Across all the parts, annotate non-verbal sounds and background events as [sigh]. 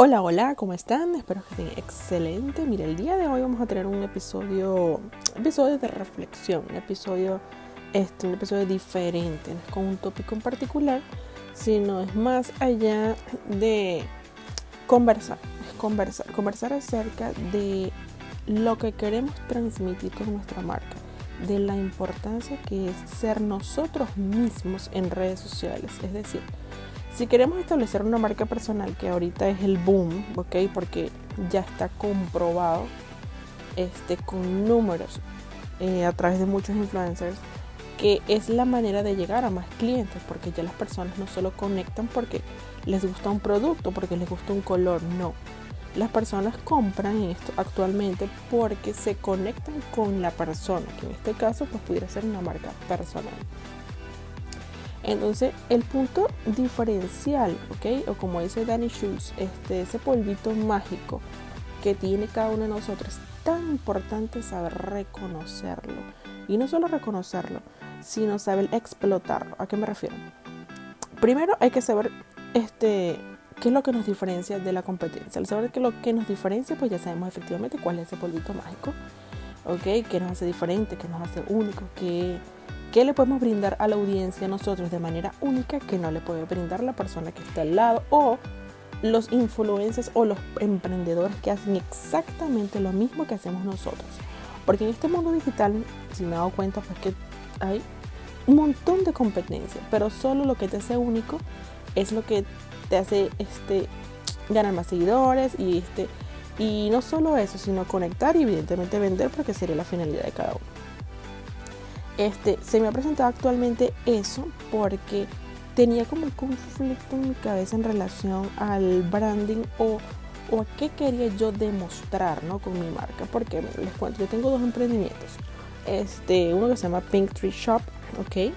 Hola, hola, ¿cómo están? Espero que estén excelente. Mira, el día de hoy vamos a tener un episodio, episodio de reflexión, un episodio, este, un episodio diferente, no es con un tópico en particular, sino es más allá de conversar, conversar, conversar acerca de lo que queremos transmitir con nuestra marca, de la importancia que es ser nosotros mismos en redes sociales, es decir, si queremos establecer una marca personal, que ahorita es el boom, ¿ok? Porque ya está comprobado este, con números eh, a través de muchos influencers, que es la manera de llegar a más clientes, porque ya las personas no solo conectan porque les gusta un producto, porque les gusta un color, no. Las personas compran esto actualmente porque se conectan con la persona, que en este caso pues pudiera ser una marca personal. Entonces, el punto diferencial, ¿ok? O como dice Danny Schultz, este, ese polvito mágico que tiene cada uno de nosotros, es tan importante saber reconocerlo. Y no solo reconocerlo, sino saber explotarlo. ¿A qué me refiero? Primero hay que saber este, qué es lo que nos diferencia de la competencia. Al saber qué es lo que nos diferencia, pues ya sabemos efectivamente cuál es ese polvito mágico, ¿ok? ¿Qué nos hace diferente, qué nos hace único, qué ¿Qué le podemos brindar a la audiencia nosotros de manera única que no le puede brindar la persona que está al lado o los influencers o los emprendedores que hacen exactamente lo mismo que hacemos nosotros? Porque en este mundo digital, si me he dado cuenta, pues que hay un montón de competencia, pero solo lo que te hace único es lo que te hace este, ganar más seguidores y, este, y no solo eso, sino conectar y evidentemente vender porque sería la finalidad de cada uno. Este, se me ha presentado actualmente eso porque tenía como un conflicto en mi cabeza en relación al branding o, o a qué quería yo demostrar ¿no? con mi marca. Porque les cuento, yo tengo dos emprendimientos. Este, uno que se llama Pink Tree Shop, ¿ok?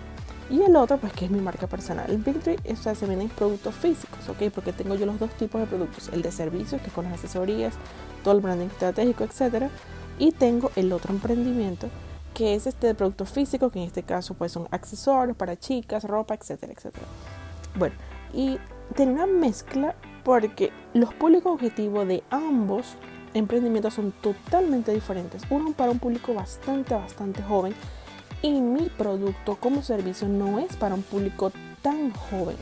Y el otro, pues que es mi marca personal. Pink Tree, o sea, se venden productos físicos, ¿ok? Porque tengo yo los dos tipos de productos. El de servicios, que es con las asesorías, todo el branding estratégico, etc. Y tengo el otro emprendimiento que es este producto físico, que en este caso pues son accesorios para chicas, ropa, etcétera, etcétera. Bueno, y tiene una mezcla porque los públicos objetivos de ambos emprendimientos son totalmente diferentes. Uno para un público bastante, bastante joven y mi producto como servicio no es para un público tan joven,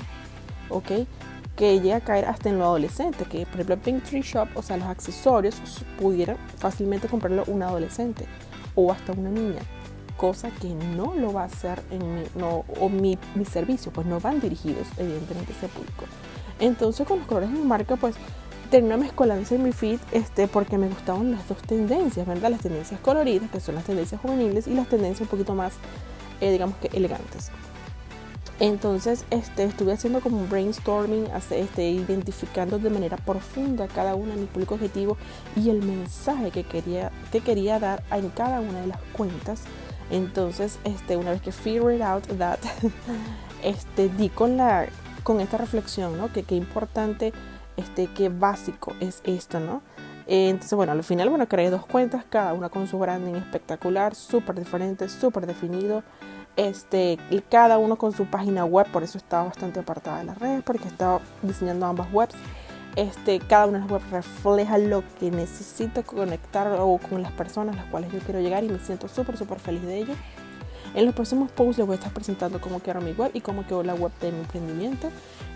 ¿ok? Que llega a caer hasta en lo adolescente, que por ejemplo Pink Tree Shop, o sea, los accesorios pudieran fácilmente comprarlo un adolescente o hasta una niña, cosa que no lo va a hacer en mi, no, o mi, mi servicio, pues no van dirigidos evidentemente a ese público. Entonces con los colores de mi marca, pues tenía una mezcolanza en mi feed este, porque me gustaban las dos tendencias, ¿verdad? Las tendencias coloridas, que son las tendencias juveniles, y las tendencias un poquito más, eh, digamos que elegantes. Entonces este, estuve haciendo como un brainstorming, este, identificando de manera profunda cada uno de mis públicos objetivos y el mensaje que quería, que quería dar en cada una de las cuentas. Entonces, este, una vez que figured out that, [laughs] este, di con, la, con esta reflexión, ¿no? Que qué importante, este, qué básico es esto, ¿no? Entonces, bueno, al final, bueno, creé dos cuentas, cada una con su branding espectacular, súper diferente, súper definido este, cada uno con su página web, por eso estaba bastante apartada de las redes, porque estaba diseñando ambas webs. Este, cada una de las webs refleja lo que necesito conectar o con las personas a las cuales yo quiero llegar y me siento súper, súper feliz de ello. En los próximos posts les voy a estar presentando cómo quiero mi web y cómo quedó la web de mi emprendimiento.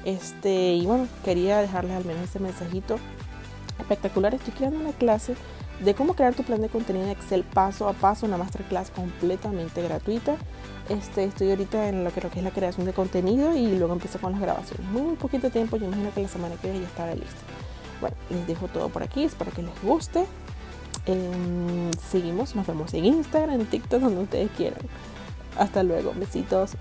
Este, y bueno, quería dejarles al menos ese mensajito espectacular. Estoy creando una clase de cómo crear tu plan de contenido en Excel paso a paso, una masterclass completamente gratuita. Este, estoy ahorita en lo que, es la creación de contenido y luego empiezo con las grabaciones. Muy poquito tiempo, yo imagino que la semana que viene ya estará listo. Bueno, les dejo todo por aquí, espero que les guste. Em, seguimos, nos vemos en Instagram, en TikTok, donde ustedes quieran. Hasta luego, besitos.